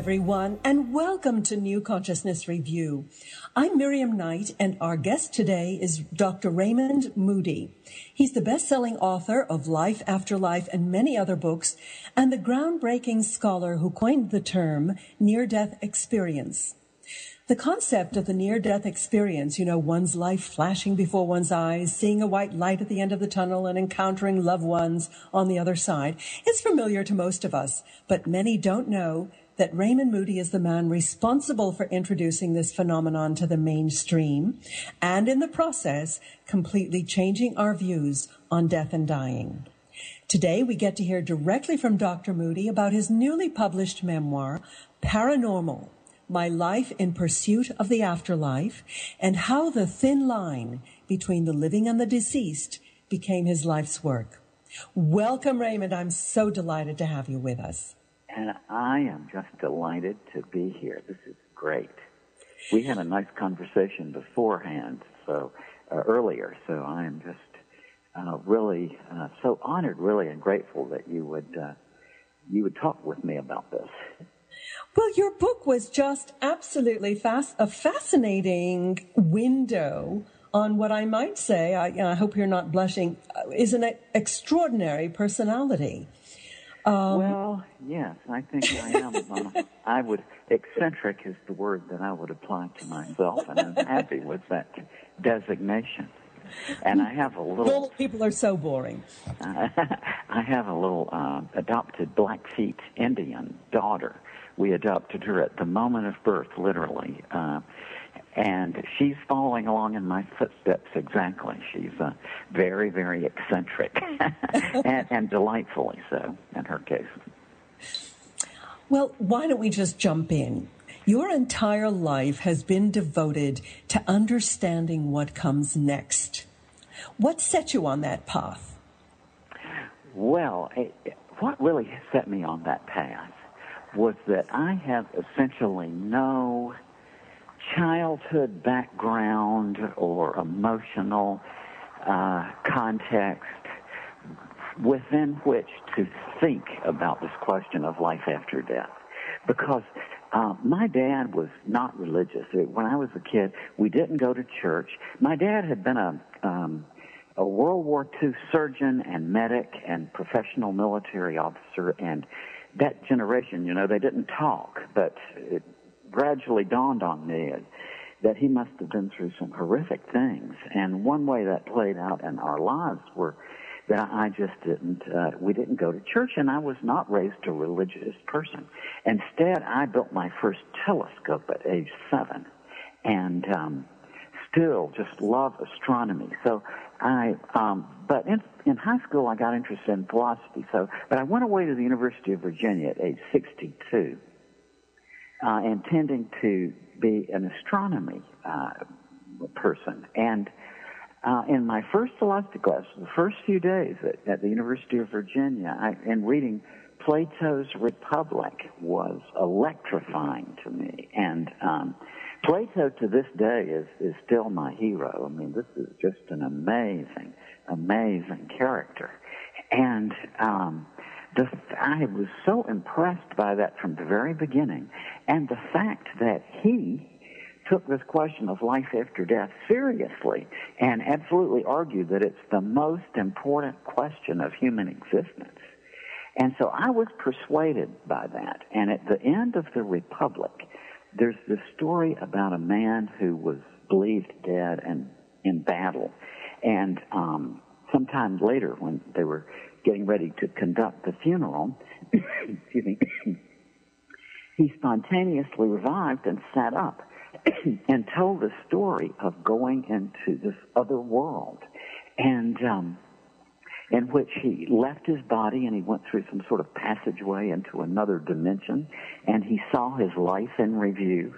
Everyone, and welcome to New Consciousness Review. I'm Miriam Knight, and our guest today is Dr. Raymond Moody. He's the best-selling author of Life After Life and many other books, and the groundbreaking scholar who coined the term near-death experience. The concept of the near death experience, you know, one's life flashing before one's eyes, seeing a white light at the end of the tunnel and encountering loved ones on the other side, is familiar to most of us, but many don't know that Raymond Moody is the man responsible for introducing this phenomenon to the mainstream and in the process completely changing our views on death and dying. Today we get to hear directly from Dr. Moody about his newly published memoir, Paranormal my life in pursuit of the afterlife, and how the thin line between the living and the deceased became his life's work. Welcome, Raymond. I'm so delighted to have you with us. And I am just delighted to be here. This is great. We had a nice conversation beforehand, so uh, earlier. So I am just uh, really uh, so honored, really, and grateful that you would uh, you would talk with me about this. Well, your book was just absolutely fast, a fascinating window on what I might say, I, I hope you're not blushing, uh, is an extraordinary personality. Um, well, yes, I think I am. uh, I would, eccentric is the word that I would apply to myself, and I'm happy with that designation. And I have a little. people are so boring. Uh, I have a little uh, adopted Blackfeet Indian daughter we adopted her at the moment of birth, literally. Uh, and she's following along in my footsteps exactly. She's uh, very, very eccentric and, and delightfully so in her case. Well, why don't we just jump in? Your entire life has been devoted to understanding what comes next. What set you on that path? Well, it, what really set me on that path was that I have essentially no childhood background or emotional uh, context within which to think about this question of life after death. Because uh, my dad was not religious. When I was a kid, we didn't go to church. My dad had been a um, a World War II surgeon and medic and professional military officer, and that generation, you know, they didn't talk, but it gradually dawned on me that he must have been through some horrific things. And one way that played out in our lives were that I just didn't, uh, we didn't go to church and I was not raised a religious person. Instead, I built my first telescope at age seven and, um, still just love astronomy. So I, um, but in, in high school I got interested in philosophy. So, but I went away to the University of Virginia at age 62, uh, intending to be an astronomy uh, person. And uh, in my first philosophy class, the first few days at, at the University of Virginia, I, in reading Plato's Republic was electrifying to me, and um, Plato to this day is, is still my hero. I mean, this is just an amazing, amazing character. And um, the, I was so impressed by that from the very beginning. And the fact that he took this question of life after death seriously and absolutely argued that it's the most important question of human existence. And so I was persuaded by that. And at the end of the Republic, there's this story about a man who was believed dead and in battle. And um, sometime later, when they were getting ready to conduct the funeral, excuse me, he spontaneously revived and sat up and told the story of going into this other world. And um, in which he left his body and he went through some sort of passageway into another dimension, and he saw his life in review.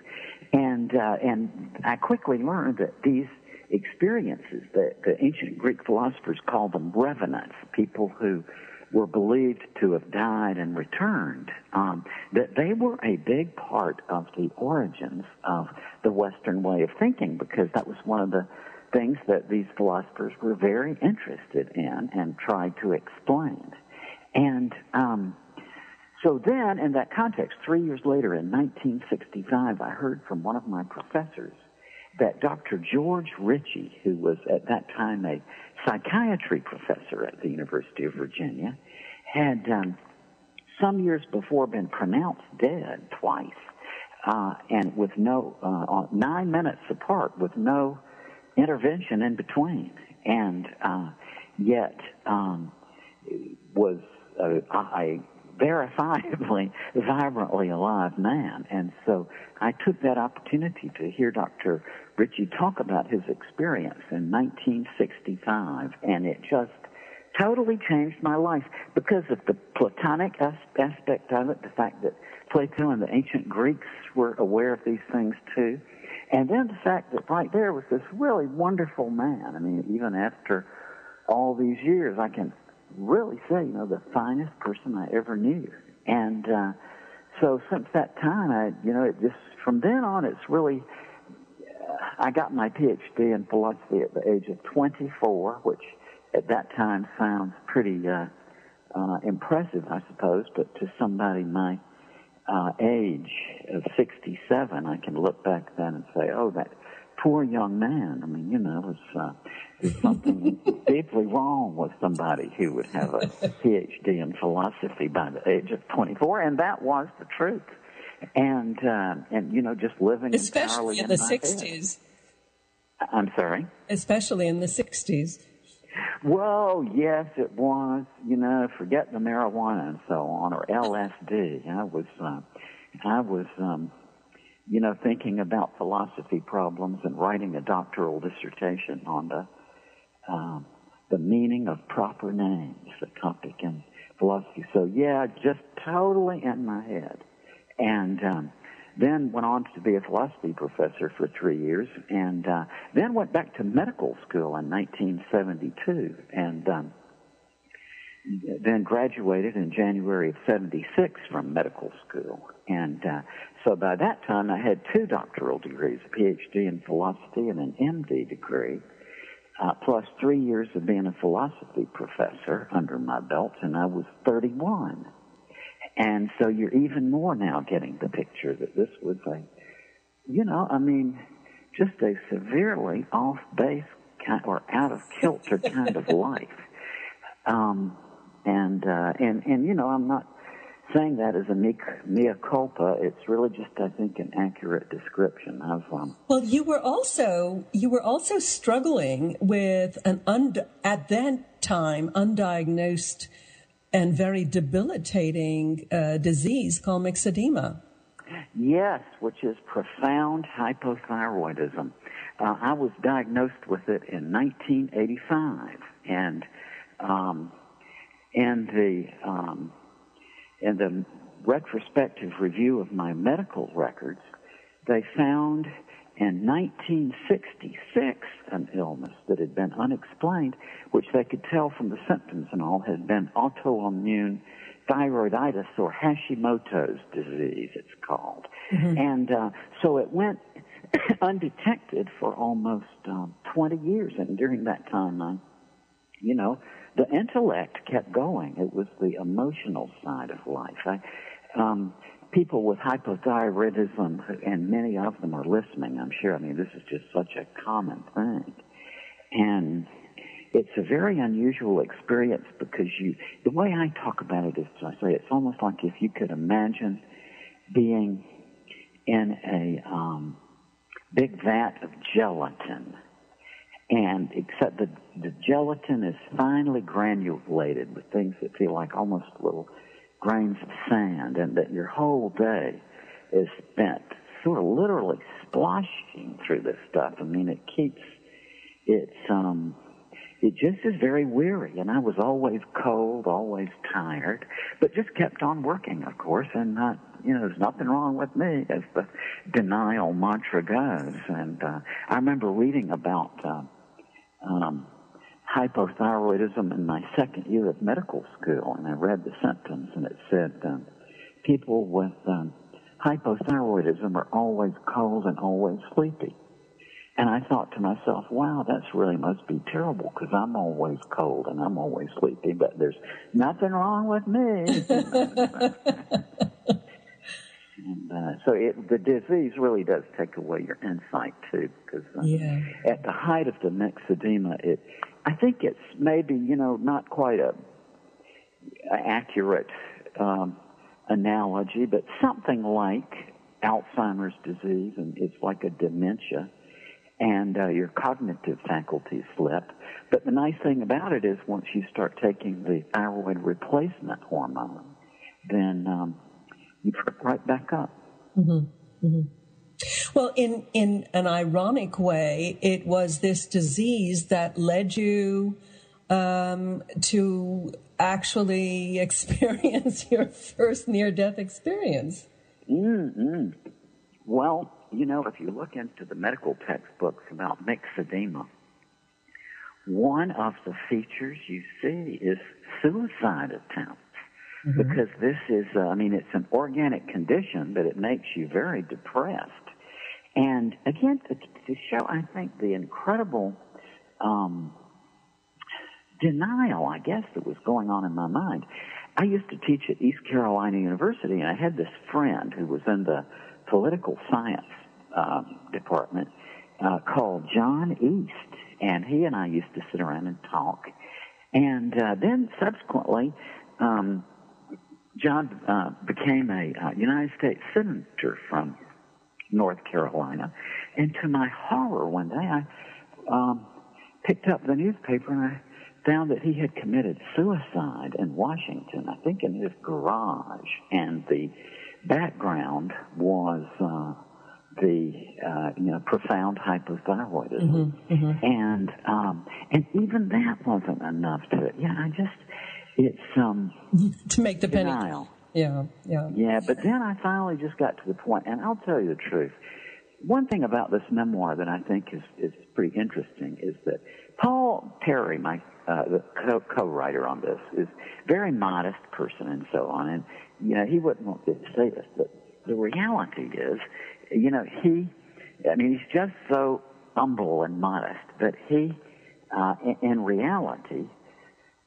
And uh, and I quickly learned that these experiences, that the ancient Greek philosophers called them revenants, people who were believed to have died and returned, um, that they were a big part of the origins of the Western way of thinking, because that was one of the things that these philosophers were very interested in and tried to explain. And um, so then, in that context, three years later, in 1965, I heard from one of my professors that Dr. George Ritchie, who was at that time a psychiatry professor at the University of Virginia, had um, some years before been pronounced dead twice, uh, and with no uh, nine minutes apart, with no intervention in between, and uh, yet um, was a, a verifiably vibrantly alive man. And so I took that opportunity to hear Dr. Ritchie talk about his experience in 1965, and it just totally changed my life because of the Platonic aspect of it, the fact that Plato and the ancient Greeks were aware of these things too, and then the fact that right there was this really wonderful man. I mean, even after all these years, I can really say, you know, the finest person I ever knew. And uh, so since that time, I, you know, it just from then on, it's really. Uh, I got my PhD in philosophy at the age of 24, which at that time sounds pretty uh, uh, impressive, I suppose. But to somebody my uh, age of 67, I can look back then and say, "Oh, that poor young man. I mean, you know, was uh, something deeply wrong with somebody who would have a PhD in philosophy by the age of 24, and that was the truth. And uh, and you know, just living especially in, in the 60s. Head. I'm sorry. Especially in the 60s. Well, yes, it was. You know, forget the marijuana and so on, or LSD. I was, uh, I was. Um, you know, thinking about philosophy problems and writing a doctoral dissertation on the um, the meaning of proper names, the topic in philosophy. So yeah, just totally in my head, and um, then went on to be a philosophy professor for three years, and uh, then went back to medical school in 1972, and um, then graduated in January of 76 from medical school. And uh, so by that time I had two doctoral degrees, a PhD in philosophy and an MD degree, uh, plus three years of being a philosophy professor under my belt, and I was 31. And so you're even more now getting the picture that this was a, you know, I mean, just a severely off base kind or out of kilter kind of life. Um, and uh, and and you know, I'm not saying that is a mea culpa. It's really just, I think, an accurate description of. Um, well, you were also you were also struggling with an und- at that time undiagnosed and very debilitating uh, disease called myxedema. Yes, which is profound hypothyroidism. Uh, I was diagnosed with it in 1985, and um, in the um, in the retrospective review of my medical records, they found in 1966 an illness that had been unexplained, which they could tell from the symptoms and all had been autoimmune thyroiditis or Hashimoto's disease, it's called. Mm-hmm. And uh, so it went undetected for almost um, 20 years, and during that time, I, you know, the intellect kept going. It was the emotional side of life. I, um, people with hypothyroidism, and many of them are listening, I'm sure. I mean, this is just such a common thing. And it's a very unusual experience because you, the way I talk about it is, I say, it's almost like if you could imagine being in a um, big vat of gelatin and except the the gelatin is finely granulated with things that feel like almost little grains of sand, and that your whole day is spent sort of literally splashing through this stuff. I mean, it keeps it's um it just is very weary and I was always cold, always tired, but just kept on working, of course, and not you know, there's nothing wrong with me, as the denial mantra goes. And uh, I remember reading about uh, um, hypothyroidism in my second year of medical school, and I read the symptoms, and it said um, people with um, hypothyroidism are always cold and always sleepy. And I thought to myself, wow, that's really must be terrible because I'm always cold and I'm always sleepy, but there's nothing wrong with me. and uh, so it, the disease really does take away your insight too, because uh, yeah. at the height of the myxedema, it, I think it's maybe you know not quite a, a accurate um, analogy, but something like Alzheimer's disease, and it's like a dementia and uh, your cognitive faculties slip. But the nice thing about it is once you start taking the thyroid replacement hormone, then um, you trip right back up. Mm-hmm. Mm-hmm. Well, in, in an ironic way, it was this disease that led you um, to actually experience your first near death experience. Mm-hmm. Well, you know, if you look into the medical textbooks about myxedema, one of the features you see is suicide attempts. Mm-hmm. Because this is, uh, I mean, it's an organic condition, but it makes you very depressed. And again, to, to show, I think, the incredible um, denial, I guess, that was going on in my mind. I used to teach at East Carolina University, and I had this friend who was in the political science um, department uh, called John East, and he and I used to sit around and talk. And uh, then subsequently, um, John uh, became a uh, United States senator from North Carolina, and to my horror, one day I um, picked up the newspaper and I found that he had committed suicide in Washington, I think in his garage, and the background was uh, the uh, you know profound hypothyroidism, mm-hmm, mm-hmm. and um, and even that wasn't enough to yeah I just it's um to make the denial. penny. Yeah, yeah, yeah. But then I finally just got to the point, and I'll tell you the truth. One thing about this memoir that I think is is pretty interesting is that Paul Perry, my uh, the co- co-writer on this, is very modest person and so on, and you know he wouldn't want to say this, but the reality is you know, he, I mean, he's just so humble and modest, but he, uh, in, in reality,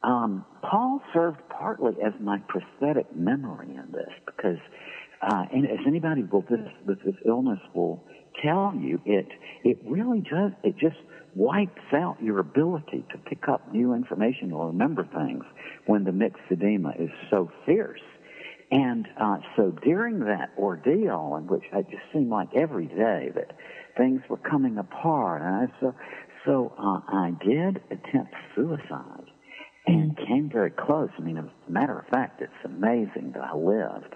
um, Paul served partly as my prosthetic memory in this because, uh, and as anybody with this, with this illness will tell you, it, it really just, it just wipes out your ability to pick up new information or remember things when the myxedema is so fierce. And uh, so during that ordeal, in which it just seemed like every day that things were coming apart, and I, so so uh, I did attempt suicide and came very close. I mean, as a matter of fact, it's amazing that I lived.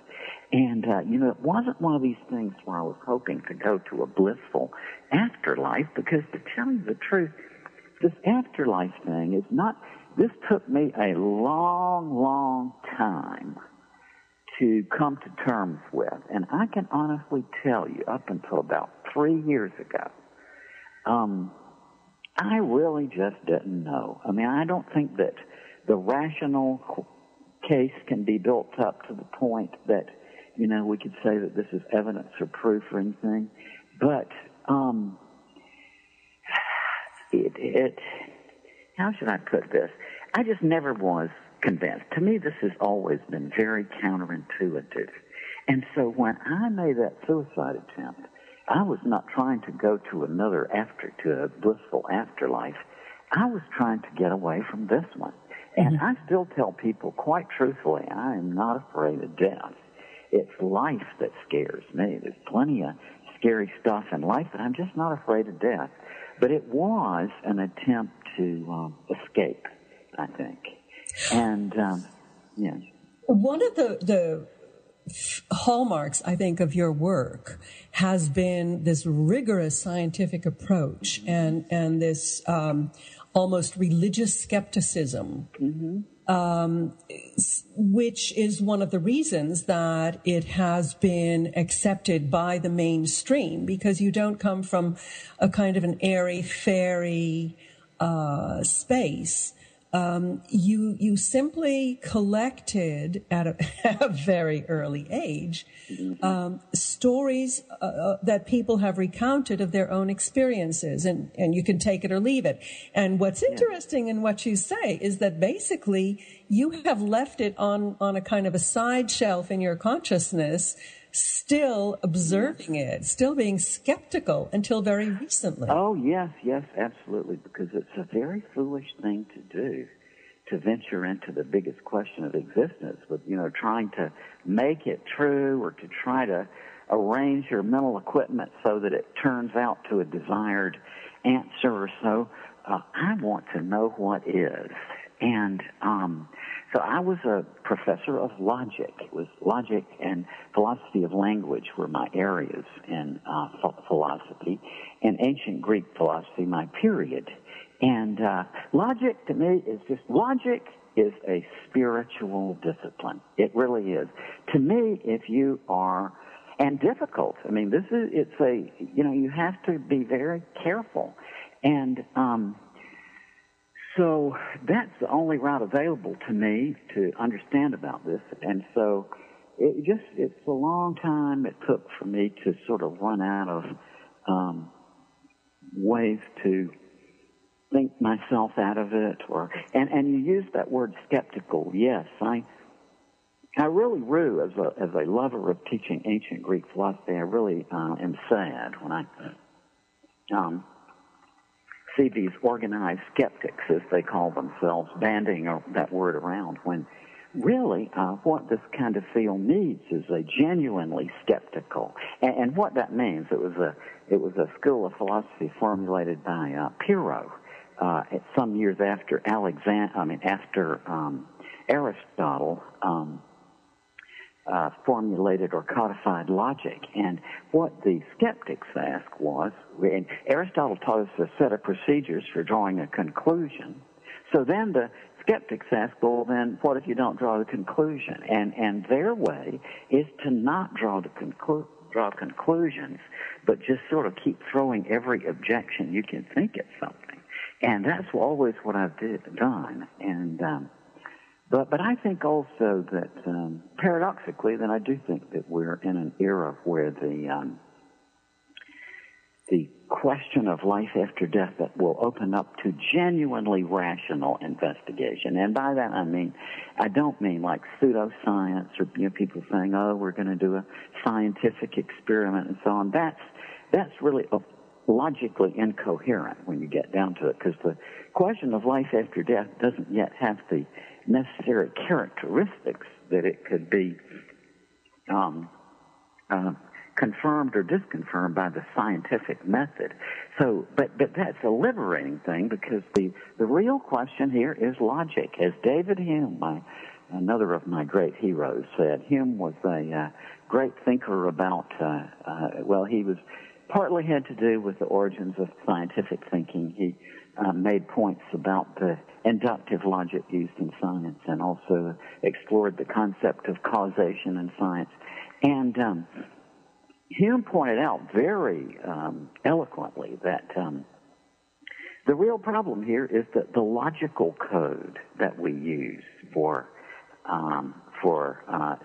And uh, you know, it wasn't one of these things where I was hoping to go to a blissful afterlife, because to tell you the truth, this afterlife thing is not. This took me a long, long time to come to terms with. And I can honestly tell you, up until about three years ago, um, I really just didn't know. I mean, I don't think that the rational case can be built up to the point that, you know, we could say that this is evidence or proof or anything. But, um, it, it, how should I put this? I just never was convinced. To me, this has always been very counterintuitive. And so when I made that suicide attempt, I was not trying to go to another after, to a blissful afterlife. I was trying to get away from this one. And mm-hmm. I still tell people quite truthfully, I am not afraid of death. It's life that scares me. There's plenty of scary stuff in life, but I'm just not afraid of death. But it was an attempt to um, escape, I think. And um, yeah. One of the, the hallmarks, I think, of your work has been this rigorous scientific approach and, and this um, almost religious skepticism. Mm-hmm. Um, which is one of the reasons that it has been accepted by the mainstream because you don't come from a kind of an airy fairy uh, space um, you you simply collected at a, at a very early age um, stories uh, uh, that people have recounted of their own experiences, and and you can take it or leave it. And what's interesting in what you say is that basically you have left it on on a kind of a side shelf in your consciousness still observing it, still being skeptical until very recently. Oh, yes, yes, absolutely, because it's a very foolish thing to do to venture into the biggest question of existence with, you know, trying to make it true or to try to arrange your mental equipment so that it turns out to a desired answer or so. Uh, I want to know what is. And um, so I was a professor of logic. It was logic and philosophy of language were my areas in uh, philosophy, and ancient Greek philosophy my period. And uh, logic to me is just logic is a spiritual discipline. It really is. To me, if you are and difficult. I mean, this is it's a you know you have to be very careful, and um, so that's the only route available to me to understand about this. And so it just, it's a long time it took for me to sort of run out of um, ways to think myself out of it or and and you use that word skeptical yes i i really rue as a as a lover of teaching ancient greek philosophy i really uh, am sad when i um see these organized skeptics, as they call themselves, banding that word around when really uh, what this kind of field needs is a genuinely skeptical. And, and, what that means, it was a it was a school of philosophy formulated by uh, Pyrrho uh, some years after Alexander. I mean, after um, Aristotle. Um, uh, formulated or codified logic. And what the skeptics asked was, and Aristotle taught us a set of procedures for drawing a conclusion. So then the skeptics ask, well, then what if you don't draw the conclusion? And and their way is to not draw the conclu- draw conclusions, but just sort of keep throwing every objection you can think at something. And that's always what I've did, done. And um, but but I think also that um, paradoxically, that I do think that we're in an era where the um, the question of life after death that will open up to genuinely rational investigation. And by that I mean, I don't mean like pseudoscience or you know, people saying, "Oh, we're going to do a scientific experiment" and so on. That's that's really logically incoherent when you get down to it, because the question of life after death doesn't yet have the necessary characteristics that it could be um, uh, confirmed or disconfirmed by the scientific method. So, but but that's a liberating thing because the the real question here is logic. As David Hume, my another of my great heroes, said, Hume was a uh, great thinker about. Uh, uh, well, he was partly had to do with the origins of scientific thinking. He uh, made points about the inductive logic used in science and also explored the concept of causation in science. And um, Hume pointed out very um, eloquently that um, the real problem here is that the logical code that we use for um, for uh,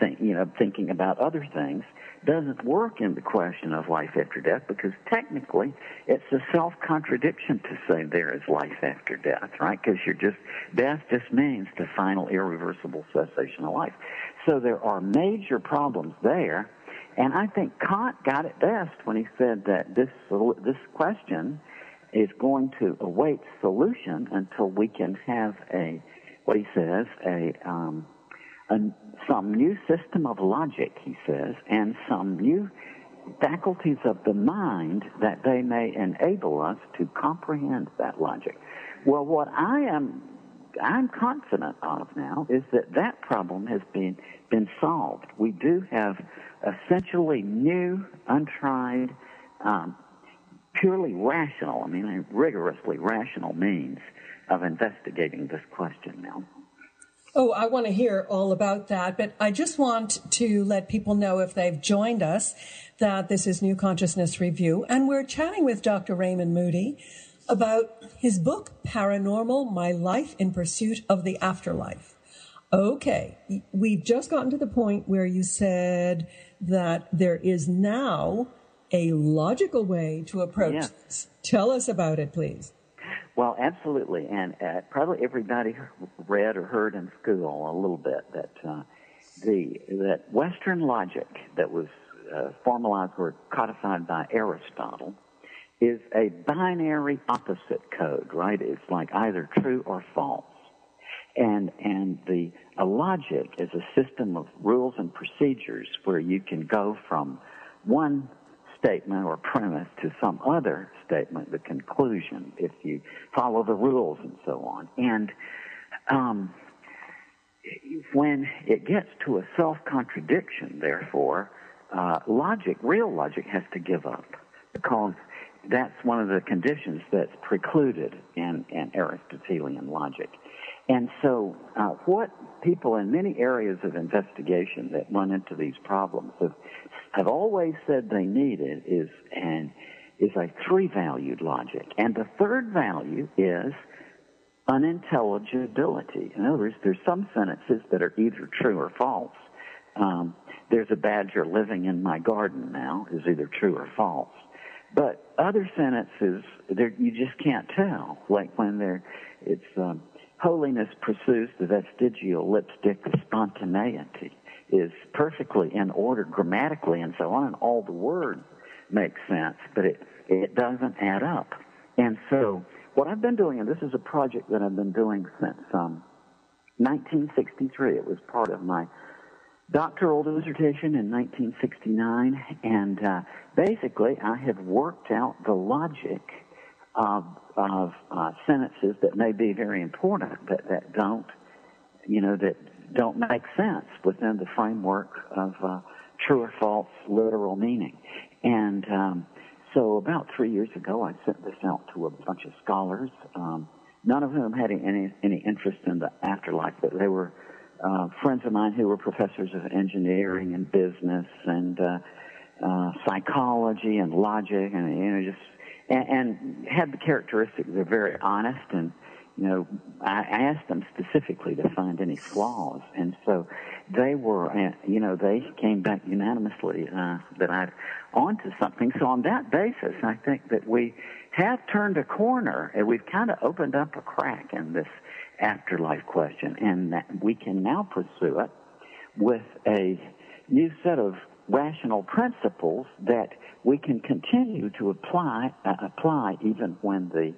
think, you know thinking about other things doesn't work in the question of life after death because technically it's a self contradiction to say there is life after death, right? Because you're just, death just means the final irreversible cessation of life. So there are major problems there. And I think Kant got it best when he said that this, this question is going to await solution until we can have a, what he says, a, um, a, some new system of logic, he says, and some new faculties of the mind that they may enable us to comprehend that logic. Well, what I am I'm confident of now is that that problem has been been solved. We do have essentially new, untried, um, purely rational, I mean, rigorously rational means of investigating this question now. Oh, I want to hear all about that, but I just want to let people know if they've joined us that this is New Consciousness Review, and we're chatting with Dr. Raymond Moody about his book, Paranormal My Life in Pursuit of the Afterlife. Okay, we've just gotten to the point where you said that there is now a logical way to approach Yeah. this. Tell us about it, please. Well, absolutely, and uh, probably everybody read or heard in school a little bit that uh, the that Western logic that was uh, formalized or codified by Aristotle is a binary opposite code, right? It's like either true or false, and and the a logic is a system of rules and procedures where you can go from one statement or premise to some other statement, the conclusion, if you follow the rules and so on. And um, when it gets to a self contradiction, therefore, uh, logic, real logic, has to give up because that's one of the conditions that's precluded in, in Aristotelian logic. And so, uh, what people in many areas of investigation that run into these problems have, have always said they needed is an is a three-valued logic, and the third value is unintelligibility. In other words, there's some sentences that are either true or false. Um, there's a badger living in my garden now is either true or false. But other sentences, you just can't tell. Like when they're, it's um, holiness pursues the vestigial lipstick of spontaneity is perfectly in order grammatically and so on, and all the words make sense, but it it doesn't add up. And so, what I've been doing, and this is a project that I've been doing since um, 1963. It was part of my doctoral dissertation in 1969, and uh, basically, I have worked out the logic of of uh, sentences that may be very important, but that don't, you know, that don't make sense within the framework of uh, true or false literal meaning. And um, so, about three years ago, I sent this out to a bunch of scholars, um, none of whom had any any interest in the afterlife, but they were uh, friends of mine who were professors of engineering and business and uh, uh, psychology and logic, and you know, just and, and had the characteristic they're very honest and you know, I asked them specifically to find any flaws, and so they were, uh, you know, they came back unanimously uh, that I'd onto something. So on that basis, I think that we have turned a corner, and we've kind of opened up a crack in this afterlife question, and that we can now pursue it with a new set of rational principles that we can continue to apply uh, apply even when the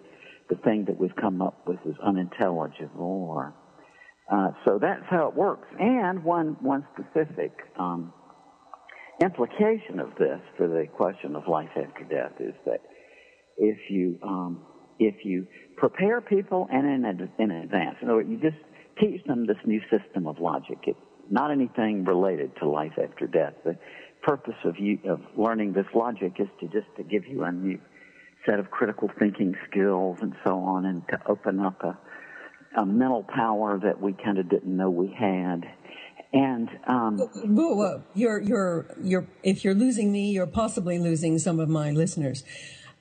the thing that we've come up with is unintelligible or uh, so that's how it works. And one one specific um, implication of this for the question of life after death is that if you um, if you prepare people and in, in advance, in other words, you just teach them this new system of logic. It's not anything related to life after death. The purpose of you of learning this logic is to just to give you a new set of critical thinking skills and so on, and to open up a, a mental power that we kind of didn't know we had. And um, Whoa, whoa. You're, you're, you're, if you're losing me, you're possibly losing some of my listeners.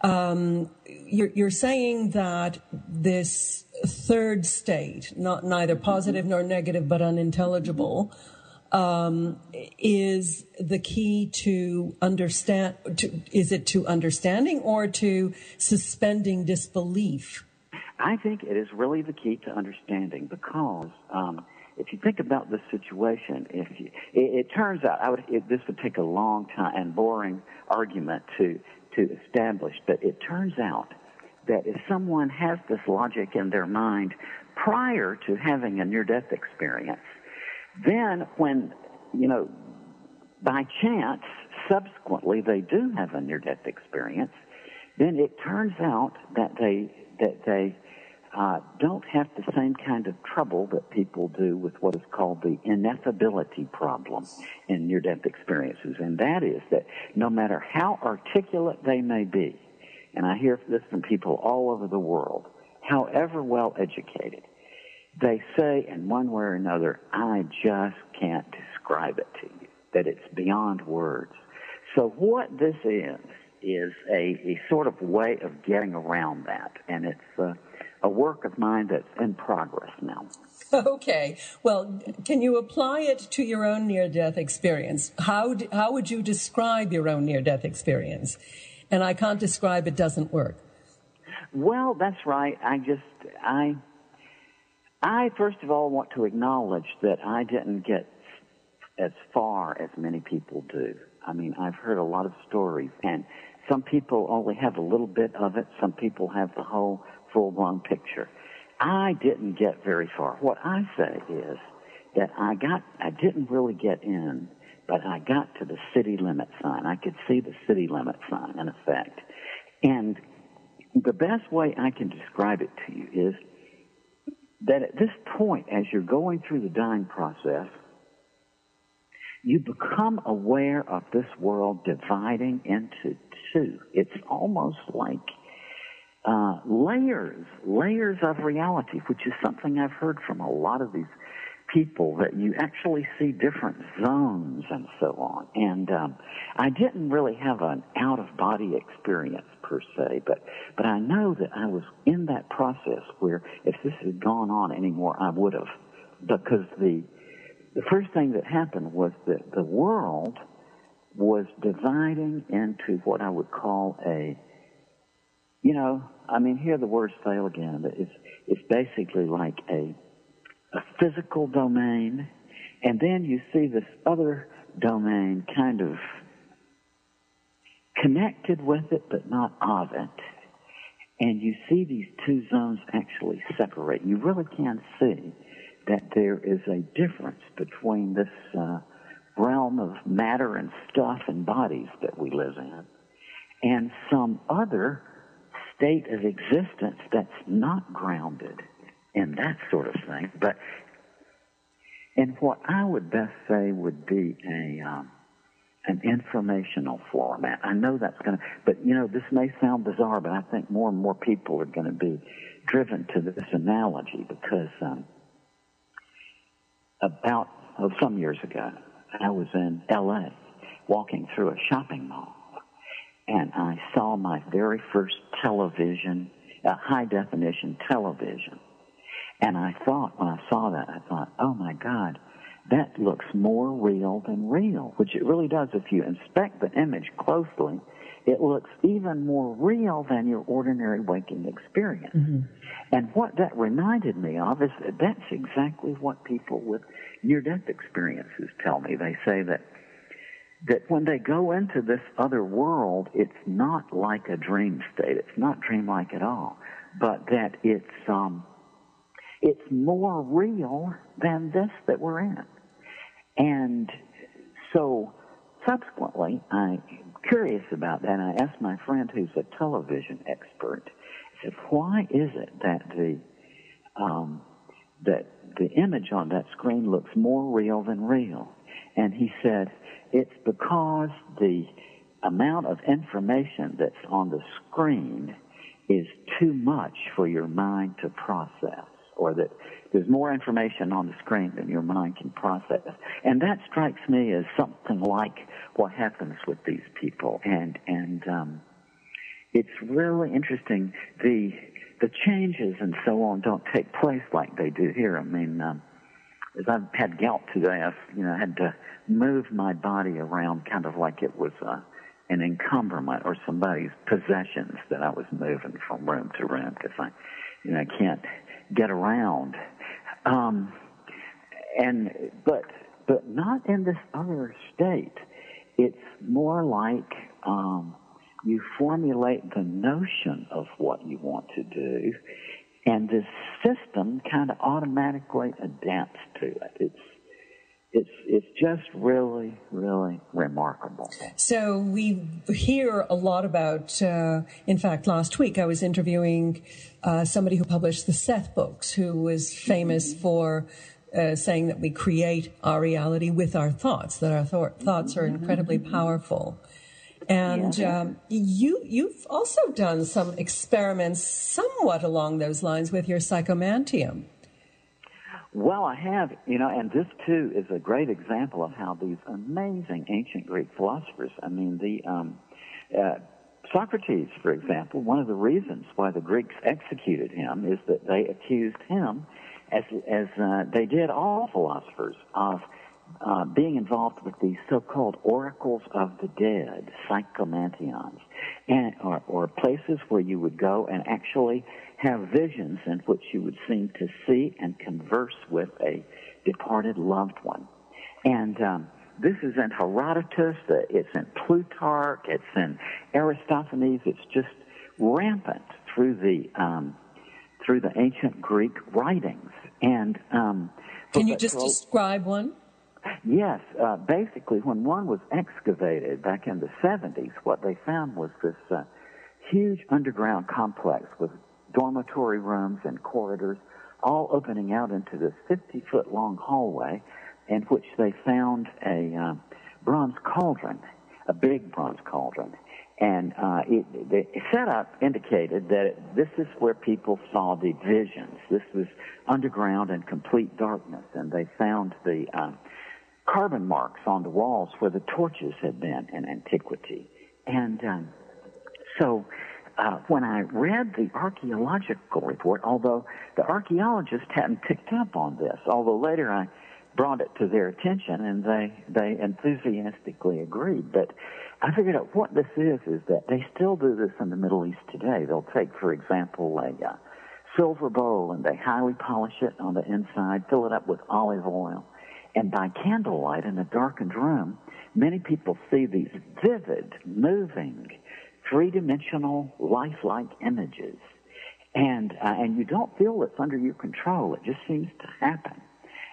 Um, you're, you're saying that this third state, not neither positive nor negative, but unintelligible, um, is the key to understand. To, is it to understanding or to suspending disbelief? I think it is really the key to understanding because um, if you think about the situation, if you, it, it turns out, I would, it, this would take a long time and boring argument to to establish, but it turns out that if someone has this logic in their mind prior to having a near-death experience, then when you know by chance subsequently they do have a near-death experience, then it turns out that they that they uh, don't have the same kind of trouble that people do with what is called the ineffability problem in near death experiences. And that is that no matter how articulate they may be, and I hear this from people all over the world, however well educated, they say in one way or another, I just can't describe it to you, that it's beyond words. So what this is, is a, a sort of way of getting around that, and it's uh, a work of mine that's in progress now. Okay. Well, can you apply it to your own near death experience? How, how would you describe your own near death experience? And I can't describe it doesn't work. Well, that's right. I just, I, I first of all want to acknowledge that I didn't get as far as many people do. I mean, I've heard a lot of stories, and some people only have a little bit of it. Some people have the whole full-blown picture. I didn't get very far. What I say is that I got, I didn't really get in, but I got to the city limit sign. I could see the city limit sign in effect. And the best way I can describe it to you is that at this point, as you're going through the dying process, you become aware of this world dividing into two. It's almost like uh, layers, layers of reality, which is something I've heard from a lot of these people that you actually see different zones and so on. And um, I didn't really have an out of body experience per se, but but I know that I was in that process where if this had gone on anymore, I would have, because the the first thing that happened was that the world was dividing into what I would call a you know, I mean, here the words fail again. But it's it's basically like a a physical domain, and then you see this other domain kind of connected with it, but not of it. And you see these two zones actually separate. You really can see that there is a difference between this uh, realm of matter and stuff and bodies that we live in and some other state of existence that's not grounded in that sort of thing, but in what I would best say would be a um, an informational format. I know that's going to, but you know, this may sound bizarre, but I think more and more people are going to be driven to this analogy because um, about oh, some years ago, I was in L.A. walking through a shopping mall and I saw my very first television, uh, high definition television. And I thought, when I saw that, I thought, oh my God, that looks more real than real, which it really does. If you inspect the image closely, it looks even more real than your ordinary waking experience. Mm-hmm. And what that reminded me of is that that's exactly what people with near death experiences tell me. They say that that when they go into this other world, it's not like a dream state. It's not dreamlike at all, but that it's um, it's more real than this that we're in. And so, subsequently, I'm curious about that. I asked my friend, who's a television expert, I said, "Why is it that the um, that the image on that screen looks more real than real?" And he said it's because the amount of information that's on the screen is too much for your mind to process, or that there's more information on the screen than your mind can process. And that strikes me as something like what happens with these people. And, and, um, it's really interesting. The, the changes and so on don't take place like they do here. I mean, um, as I've had gout today, I've, you know, had to move my body around kind of like it was uh, an encumberment or somebody's possessions that I was moving from room to room because I, you know, I can't get around. Um, and but but not in this other state. It's more like um, you formulate the notion of what you want to do, and the system kind of automatically adapts to it. It's it's it's just really really remarkable. So we hear a lot about. Uh, in fact, last week I was interviewing uh, somebody who published the Seth books, who was famous mm-hmm. for. Uh, saying that we create our reality with our thoughts, that our th- thoughts are incredibly mm-hmm. powerful. And yeah. um, you you've also done some experiments somewhat along those lines with your psychomanteum. Well, I have, you know, and this too is a great example of how these amazing ancient Greek philosophers, I mean, the, um, uh, Socrates, for example, one of the reasons why the Greeks executed him is that they accused him, as as uh, they did all philosophers, of uh, being involved with these so-called oracles of the dead, psychomantions, and or, or places where you would go and actually have visions in which you would seem to see and converse with a departed loved one. And um, this is in Herodotus, it's in Plutarch, it's in Aristophanes. It's just rampant through the um, through the ancient Greek writings. And um, can you just describe one? Yes, uh, basically, when one was excavated back in the 70s, what they found was this uh, huge underground complex with dormitory rooms and corridors, all opening out into this 50 foot long hallway, in which they found a uh, bronze cauldron, a big bronze cauldron. And uh, it, the setup indicated that it, this is where people saw the visions. This was underground and complete darkness, and they found the uh, carbon marks on the walls where the torches had been in antiquity. And um, so uh, when I read the archaeological report, although the archaeologists hadn't picked up on this, although later I brought it to their attention and they, they enthusiastically agreed. But I figured out what this is, is that they still do this in the Middle East today. They'll take, for example, a uh, silver bowl and they highly polish it on the inside, fill it up with olive oil, and by candlelight in a darkened room, many people see these vivid, moving, three-dimensional, lifelike images. And, uh, and you don't feel it's under your control. It just seems to happen.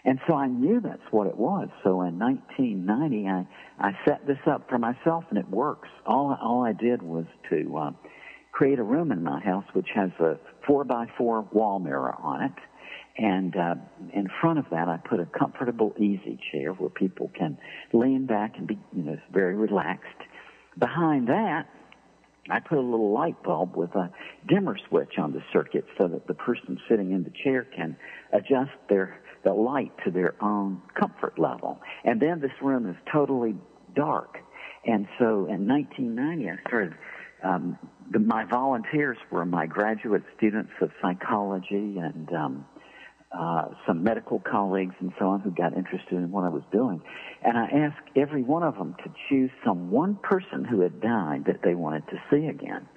And so I knew that's what it was. So in 1990, I, I set this up for myself and it works. All, all I did was to, uh, create a room in my house which has a four by four wall mirror on it and uh, in front of that, I put a comfortable easy chair where people can lean back and be, you know, very relaxed. Behind that, I put a little light bulb with a dimmer switch on the circuit so that the person sitting in the chair can adjust their the light to their own comfort level. And then this room is totally dark. And so in 1990, I started. Um, the, my volunteers were my graduate students of psychology and um, uh, some medical colleagues and so on who got interested in what I was doing. And I asked every one of them to choose some one person who had died that they wanted to see again.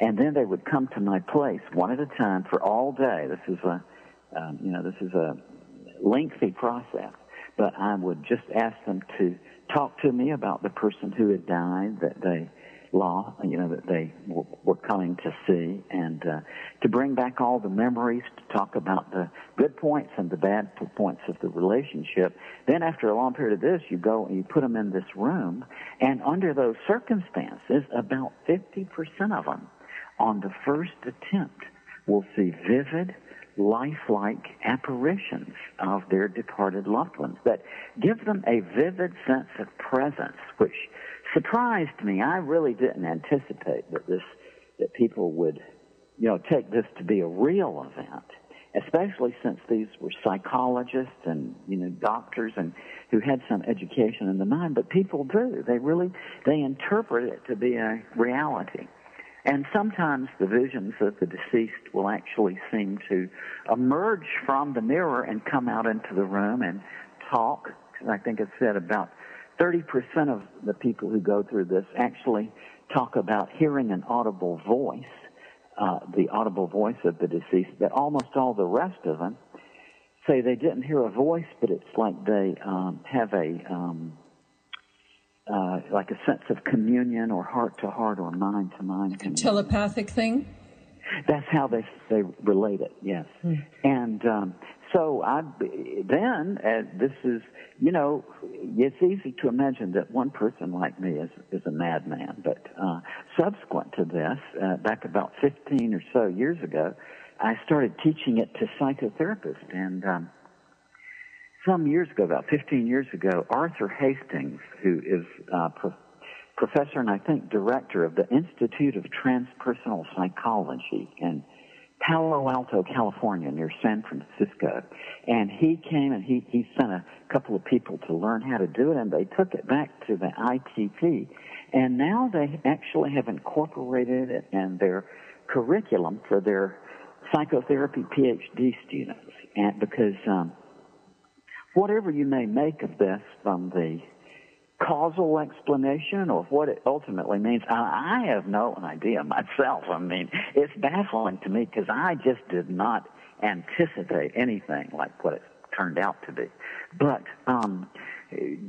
And then they would come to my place one at a time for all day. This is a, um, you know, this is a lengthy process. But I would just ask them to talk to me about the person who had died that they law, you know, that they were coming to see, and uh, to bring back all the memories, to talk about the good points and the bad points of the relationship. Then, after a long period of this, you go and you put them in this room, and under those circumstances, about 50% of them on the first attempt will see vivid, lifelike apparitions of their departed loved ones that give them a vivid sense of presence, which surprised me. I really didn't anticipate that this that people would, you know, take this to be a real event, especially since these were psychologists and you know doctors and who had some education in the mind. But people do. They really they interpret it to be a reality. And sometimes the visions of the deceased will actually seem to emerge from the mirror and come out into the room and talk. I think it said about 30% of the people who go through this actually talk about hearing an audible voice, uh, the audible voice of the deceased, but almost all the rest of them say they didn't hear a voice, but it's like they um, have a um, uh, like a sense of communion or heart to heart or mind to mind. Telepathic thing. That's how they they relate it. Yes, hmm. and um, so I then this is you know it's easy to imagine that one person like me is is a madman, but uh, subsequent to this, uh, back about 15 or so years ago, I started teaching it to psychotherapists, and um, some years ago, about 15 years ago, Arthur Hastings, who is uh, pro- professor and I think director of the Institute of Transpersonal Psychology in Palo Alto, California, near San Francisco. And he came and he, he sent a couple of people to learn how to do it, and they took it back to the ITP. And now they actually have incorporated it in their curriculum for their psychotherapy PhD students. And because um, whatever you may make of this from the causal explanation or what it ultimately means. I, have no idea myself. I mean, it's baffling to me because I just did not anticipate anything like what it turned out to be. But um,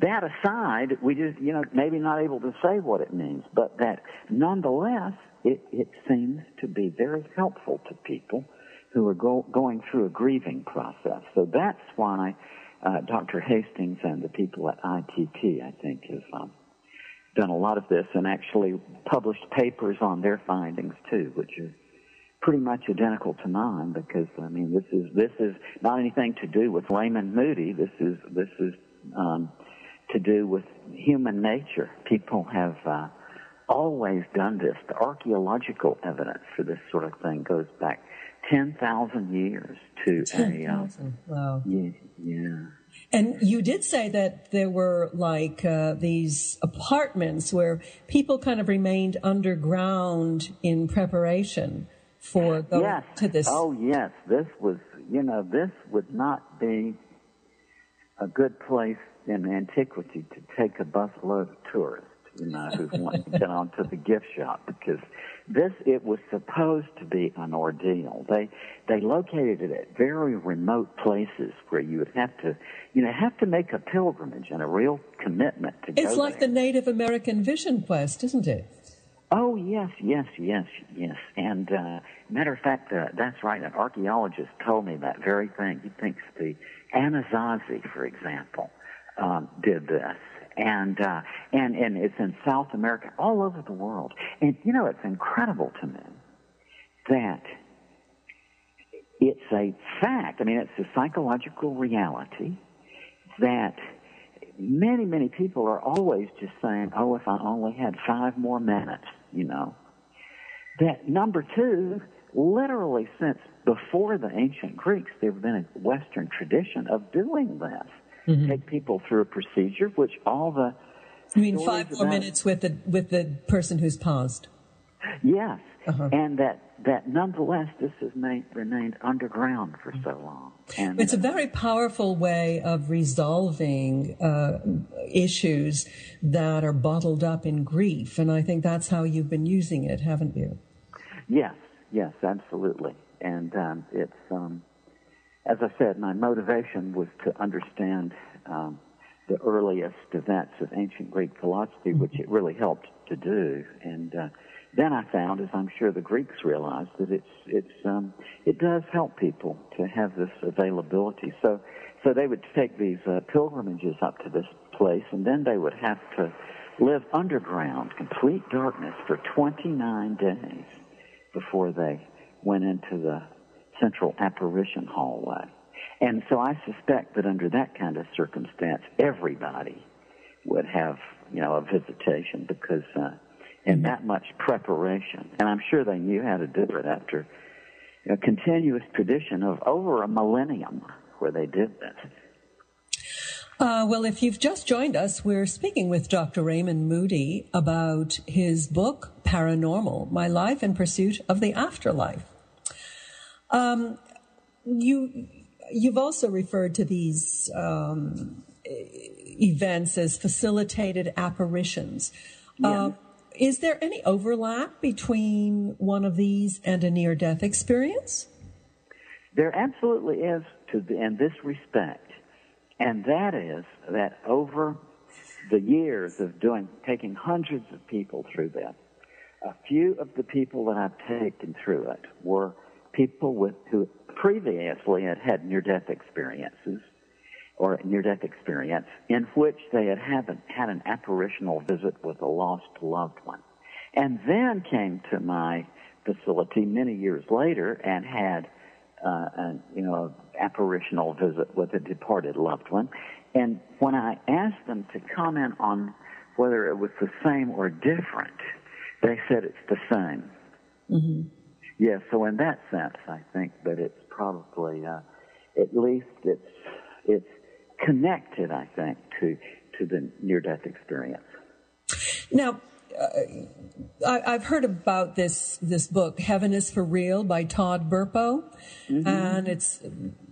that aside, we just, you know, maybe not able to say what it means, but that nonetheless, it, it seems to be very helpful to people who are go, going through a grieving process. So that's why uh, Dr. Hastings and the people at ITP, I think, have um, done a lot of this and actually published papers on their findings too, which are pretty much identical to mine because I mean this is this is not anything to do with Raymond Moody. This is this is um, to do with human nature. People have uh, always done this. The archaeological evidence for this sort of thing goes back 10,000 years to 10, a. Uh, wow. Yeah, yeah. And you did say that there were like uh, these apartments where people kind of remained underground in preparation for going yes. to this. Oh, yes. This was, you know, this would not be a good place in antiquity to take a busload of tourists you know, who's wanting to get onto the gift shop because this it was supposed to be an ordeal. They they located it at very remote places where you would have to, you know, have to make a pilgrimage and a real commitment to It's like there. the Native American Vision Quest, isn't it? Oh yes, yes, yes, yes. And uh, matter of fact, uh, that's right. An archaeologist told me that very thing. He thinks the Anasazi, for example, um, did this and uh, and and it's in South America, all over the world. And you know, it's incredible to me that it's a fact. I mean, it's a psychological reality that many many people are always just saying, "Oh, if I only had five more minutes," you know. That number two, literally since before the ancient Greeks, there's been a Western tradition of doing this mm-hmm. take people through a procedure, which all the you mean five more minutes with the with the person who's paused? Yes, uh-huh. and that that nonetheless this has made, remained underground for so long. And it's a very powerful way of resolving uh, issues that are bottled up in grief, and I think that's how you've been using it, haven't you? Yes, yes, absolutely, and um, it's. Um, as I said, my motivation was to understand um, the earliest events of ancient Greek philosophy, mm-hmm. which it really helped to do. And uh, then I found, as I'm sure the Greeks realized, that it's it's um, it does help people to have this availability. So so they would take these uh, pilgrimages up to this place, and then they would have to live underground, complete darkness for 29 days before they went into the central apparition hallway. And so I suspect that under that kind of circumstance, everybody would have, you know, a visitation because uh, in that much preparation, and I'm sure they knew how to do it after a continuous tradition of over a millennium where they did this. Uh, well, if you've just joined us, we're speaking with Dr. Raymond Moody about his book, Paranormal My Life in Pursuit of the Afterlife. Um, you you've also referred to these um, events as facilitated apparitions. Yeah. Uh, is there any overlap between one of these and a near death experience? There absolutely is to the, in this respect, and that is that over the years of doing taking hundreds of people through this, a few of the people that I've taken through it were people with who previously had had near-death experiences or near-death experience in which they had had an apparitional visit with a lost loved one, and then came to my facility many years later and had uh, an, you know apparitional visit with a departed loved one. And when I asked them to comment on whether it was the same or different, they said it's the same. Mm-hmm. Yeah, so in that sense, I think that it's probably, uh, at least it's, it's connected, I think, to, to the near-death experience. Now, uh, I, have heard about this this book, Heaven is for Real, by Todd Burpo, mm-hmm. and it's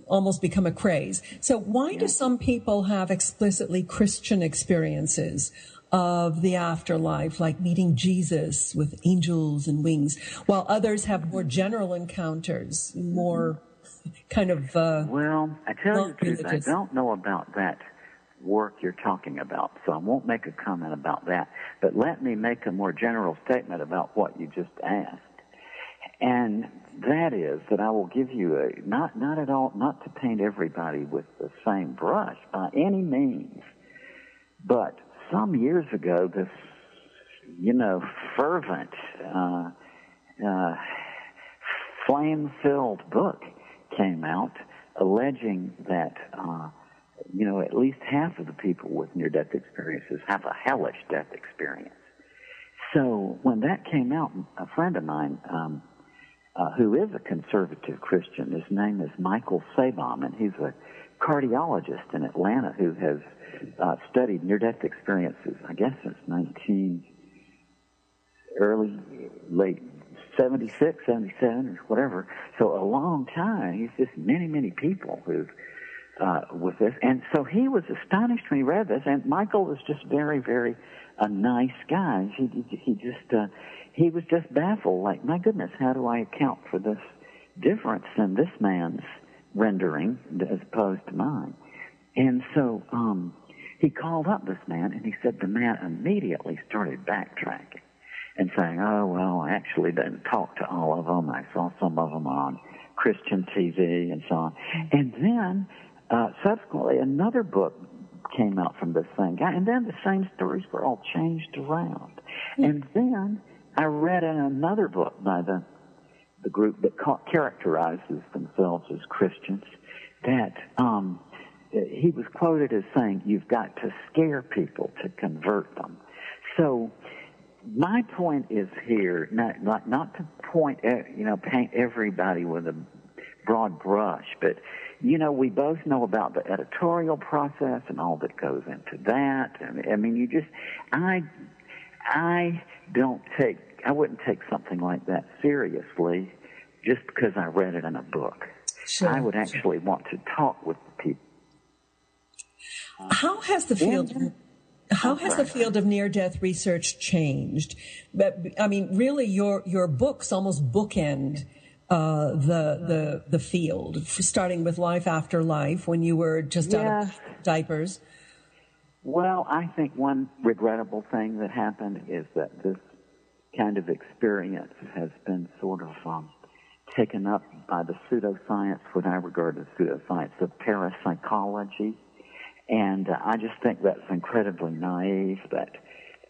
almost become a craze. So, why yeah. do some people have explicitly Christian experiences of the afterlife, like meeting Jesus with angels and wings, while others have more general encounters, more kind of. Uh, well, I tell you the truth, I don't know about that work you're talking about, so I won't make a comment about that. But let me make a more general statement about what you just asked. And that is that I will give you a, not, not at all, not to paint everybody with the same brush by any means, but some years ago, this, you know, fervent, uh, uh, flame-filled book came out alleging that, uh, you know, at least half of the people with near-death experiences have a hellish death experience. So when that came out, a friend of mine, um, uh, who is a conservative Christian, his name is Michael Sabom, and he's a cardiologist in Atlanta who has uh, studied near-death experiences, I guess since 19, early, late 76, 77, or whatever. So a long time. He's just many, many people who uh, with this. And so he was astonished when he read this. And Michael was just very, very a nice guy. He, he just, uh, he was just baffled. Like, my goodness, how do I account for this difference in this man's rendering as opposed to mine? And so, um, he called up this man and he said the man immediately started backtracking and saying, oh, well, I actually didn't talk to all of them. I saw some of them on Christian TV and so on. And then, uh, subsequently, another book came out from this same guy. And then the same stories were all changed around. Mm-hmm. And then I read in another book by the, the group that ca- characterizes themselves as Christians that, um, he was quoted as saying, "You've got to scare people to convert them." So, my point is here not not not to point you know paint everybody with a broad brush, but you know we both know about the editorial process and all that goes into that. I mean, you just I I don't take I wouldn't take something like that seriously just because I read it in a book. Sure. I would actually want to talk with the people how has the field how has the field of near death research changed? But, I mean, really, your your books almost bookend uh, the the the field, starting with life after life when you were just out of diapers. Well, I think one regrettable thing that happened is that this kind of experience has been sort of um, taken up by the pseudoscience, what I regard as pseudoscience of parapsychology. And uh, I just think that's incredibly naive that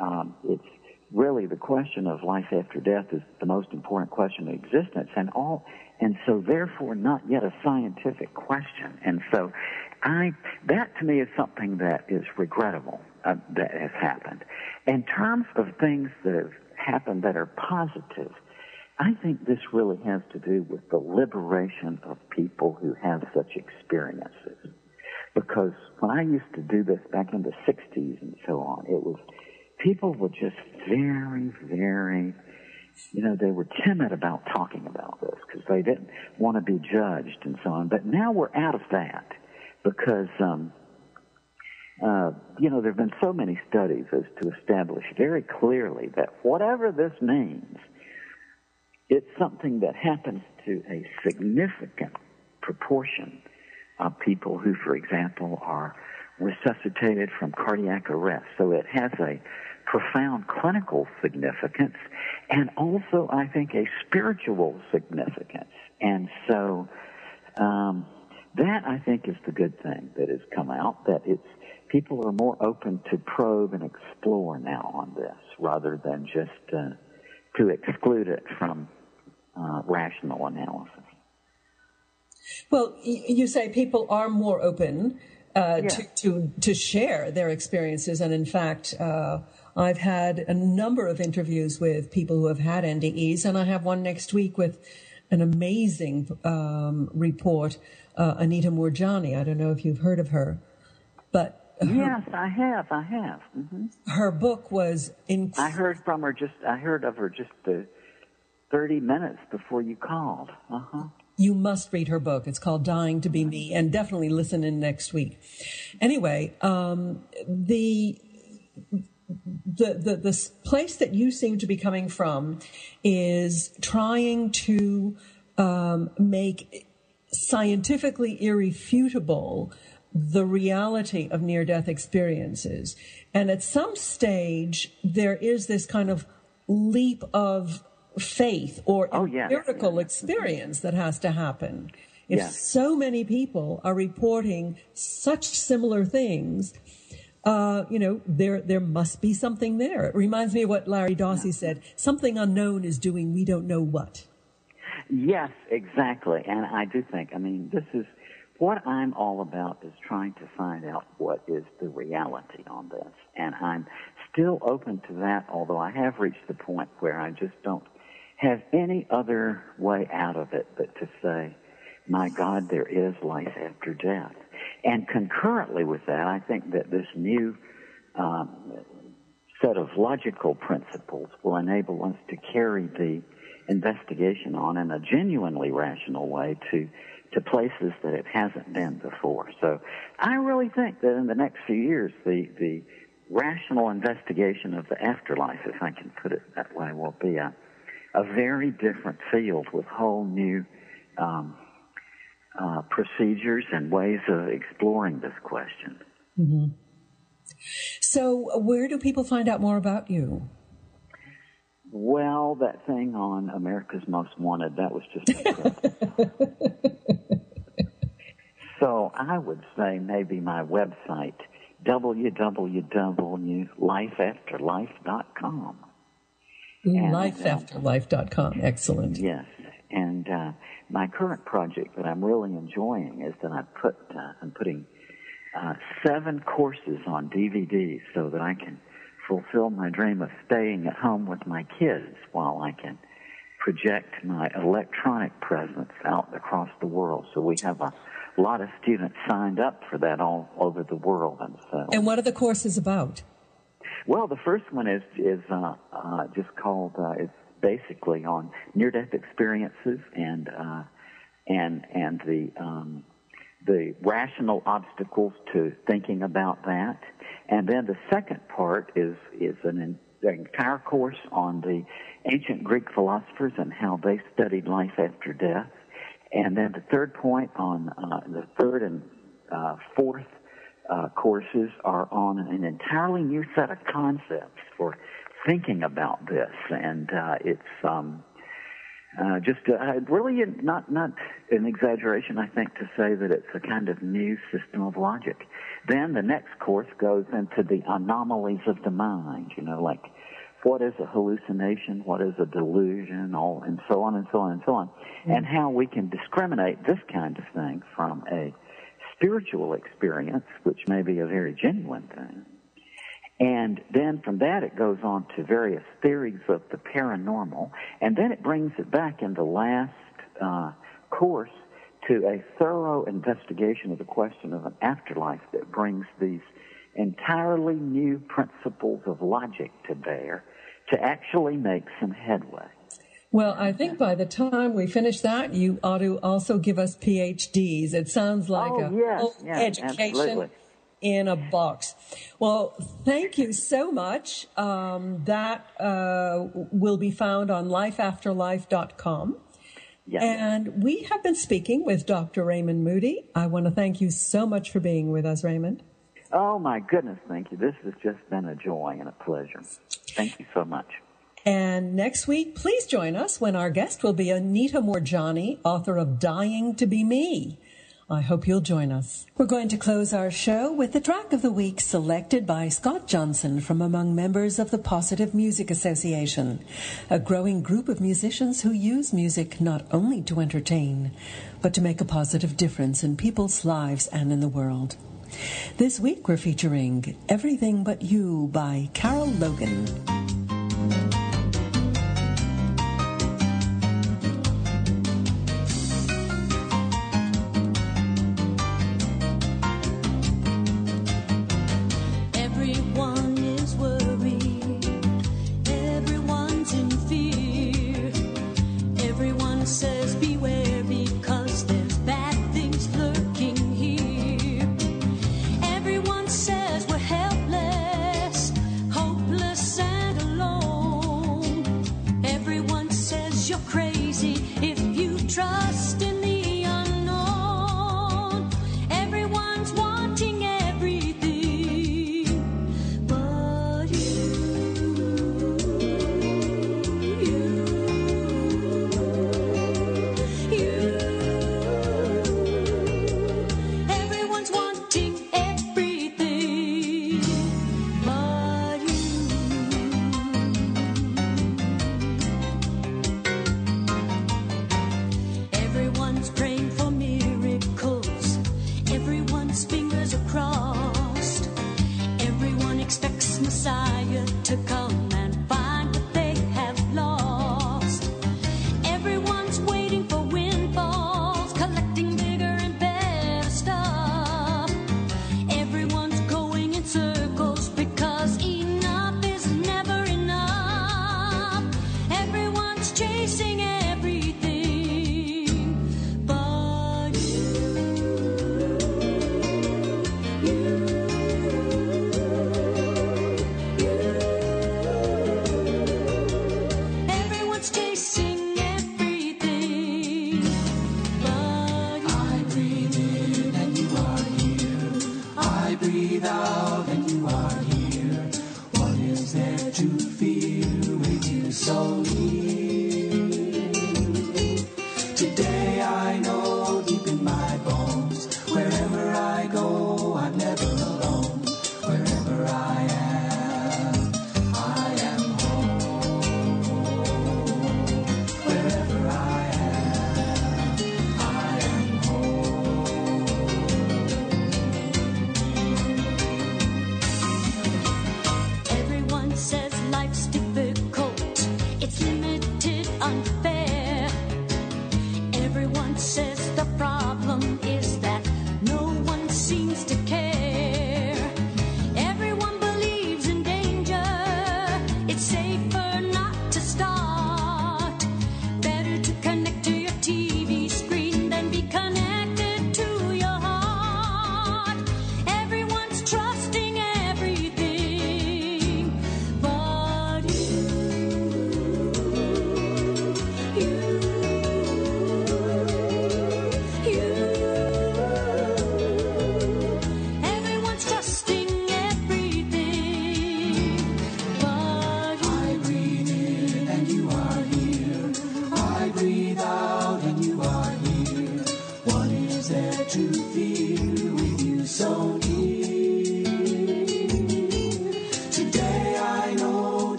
um, it's really the question of life after death is the most important question of existence and all and so therefore not yet a scientific question. And so i that to me is something that is regrettable uh, that has happened. In terms of things that have happened that are positive i think this really has to do with the liberation of people who have such experiences because when I used to do this back in the 60s and so on, it was, people were just very, very, you know, they were timid about talking about this because they didn't want to be judged and so on. But now we're out of that because, um, uh, you know, there have been so many studies as to establish very clearly that whatever this means, it's something that happens to a significant proportion of people who, for example, are resuscitated from cardiac arrest. So it has a profound clinical significance and also, I think, a spiritual significance. And so, um, that I think is the good thing that has come out, that it's, people are more open to probe and explore now on this rather than just, uh, to exclude it from, uh, rational analysis. Well, you say people are more open. uh, yeah. to, to, to share their experiences. And in fact, uh, I've had a number of interviews with people who have had NDEs, and I have one next week with an amazing um, report, uh, Anita Moorjani. I don't know if you've heard of her, but her, yes, I have. I have. Mm-hmm. Her book was incredible. I heard from her just. I heard of her just uh, thirty minutes before you called. Uh huh. You must read her book. It's called Dying to Be Me, and definitely listen in next week. Anyway, um, the the, the the place that you seem to be coming from is trying to um, make scientifically irrefutable the reality of near death experiences. And at some stage, there is this kind of leap of faith or oh, yeah. experience that has to happen. If yeah. so many people are reporting such similar things, uh, you know, there there must be something there. It reminds me of what Larry Dossey said: "Something unknown is doing we don't know what." Yes, exactly. And I do think, I mean, this is what I'm all about is trying to find out what is the reality on this. And I'm still open to that, although I have reached the point where I just don't have any other way out of it but to say, my God, there is life after death. And concurrently with that, I think that this new um, set of logical principles will enable us to carry the investigation on in a genuinely rational way to to places that it hasn't been before. So I really think that in the next few years, the the rational investigation of the afterlife, if I can put it that way, will be a a very different field with whole new um, uh, procedures and ways of exploring this question. Mm-hmm. So, where do people find out more about you? Well, that thing on America's Most Wanted, that was just so I would say maybe my website, www.lifeafterlife.com. Lifeafterlife.com. Excellent. Yes. And uh, my current project that I'm really enjoying is that I put uh, I'm putting uh, seven courses on DVD so that I can fulfill my dream of staying at home with my kids while I can project my electronic presence out across the world. So we have a lot of students signed up for that all over the world. And so. And what are the courses about? Well, the first one is is uh, uh, just called. Uh, it's basically on near death experiences and uh, and and the um, the rational obstacles to thinking about that. And then the second part is is an, entire course on the ancient Greek philosophers and how they studied life after death. And then the third point on uh, the third and uh, fourth uh, courses are on an entirely new set of concepts for thinking about this, and uh, it's um, uh, just uh, really not not an exaggeration, I think, to say that it's a kind of new system of logic. Then the next course goes into the anomalies of the mind. You know, like what is a hallucination, what is a delusion, all and so on and so on and so on, mm-hmm. and how we can discriminate this kind of thing from a spiritual experience, which may be a very genuine thing. And then from that it goes on to various theories of the paranormal, and then it brings it back in the last uh, course to a thorough investigation of the question of an afterlife that brings these entirely new principles of logic to bear to actually make some headway. Well, I think by the time we finish that, you ought to also give us PhDs. It sounds like oh, a yes, yes, education absolutely. In a box. Well, thank you so much. Um, that uh, will be found on lifeafterlife.com. Yes. And we have been speaking with Dr. Raymond Moody. I want to thank you so much for being with us, Raymond. Oh, my goodness, thank you. This has just been a joy and a pleasure. Thank you so much. And next week, please join us when our guest will be Anita Moorjani, author of Dying to Be Me. I hope you'll join us. We're going to close our show with the track of the week selected by Scott Johnson from among members of the Positive Music Association, a growing group of musicians who use music not only to entertain, but to make a positive difference in people's lives and in the world. This week we're featuring Everything But You by Carol Logen.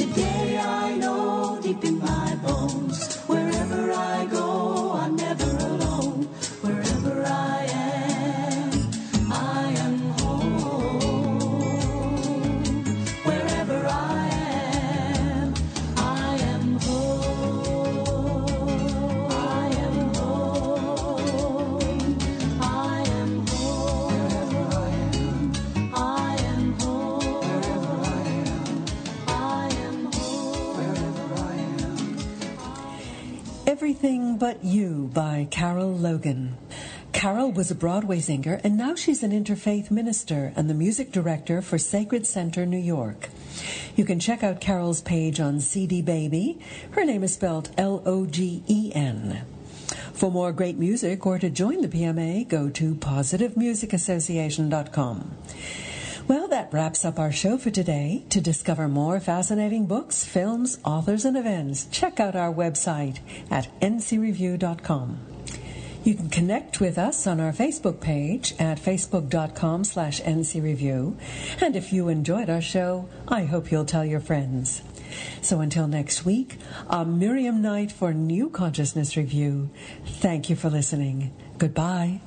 today. Everything But You by Carol Logen. Carol was a Broadway singer and now she's an interfaith minister and the music director for Sacred Center New York. You can check out Carol's page on CD Baby. Her name is spelled L O G E N. For more great music or to join the PMA, go to positivemusicassociation.com. Well, that wraps up our show for today. To discover more fascinating books, films, authors, and events, check out our website at ncreview.com. You can connect with us on our Facebook page at facebook.com slash ncreview. And if you enjoyed our show, I hope you'll tell your friends. So until next week, I'm Miriam Knight for New Consciousness Review. Thank you for listening. Goodbye.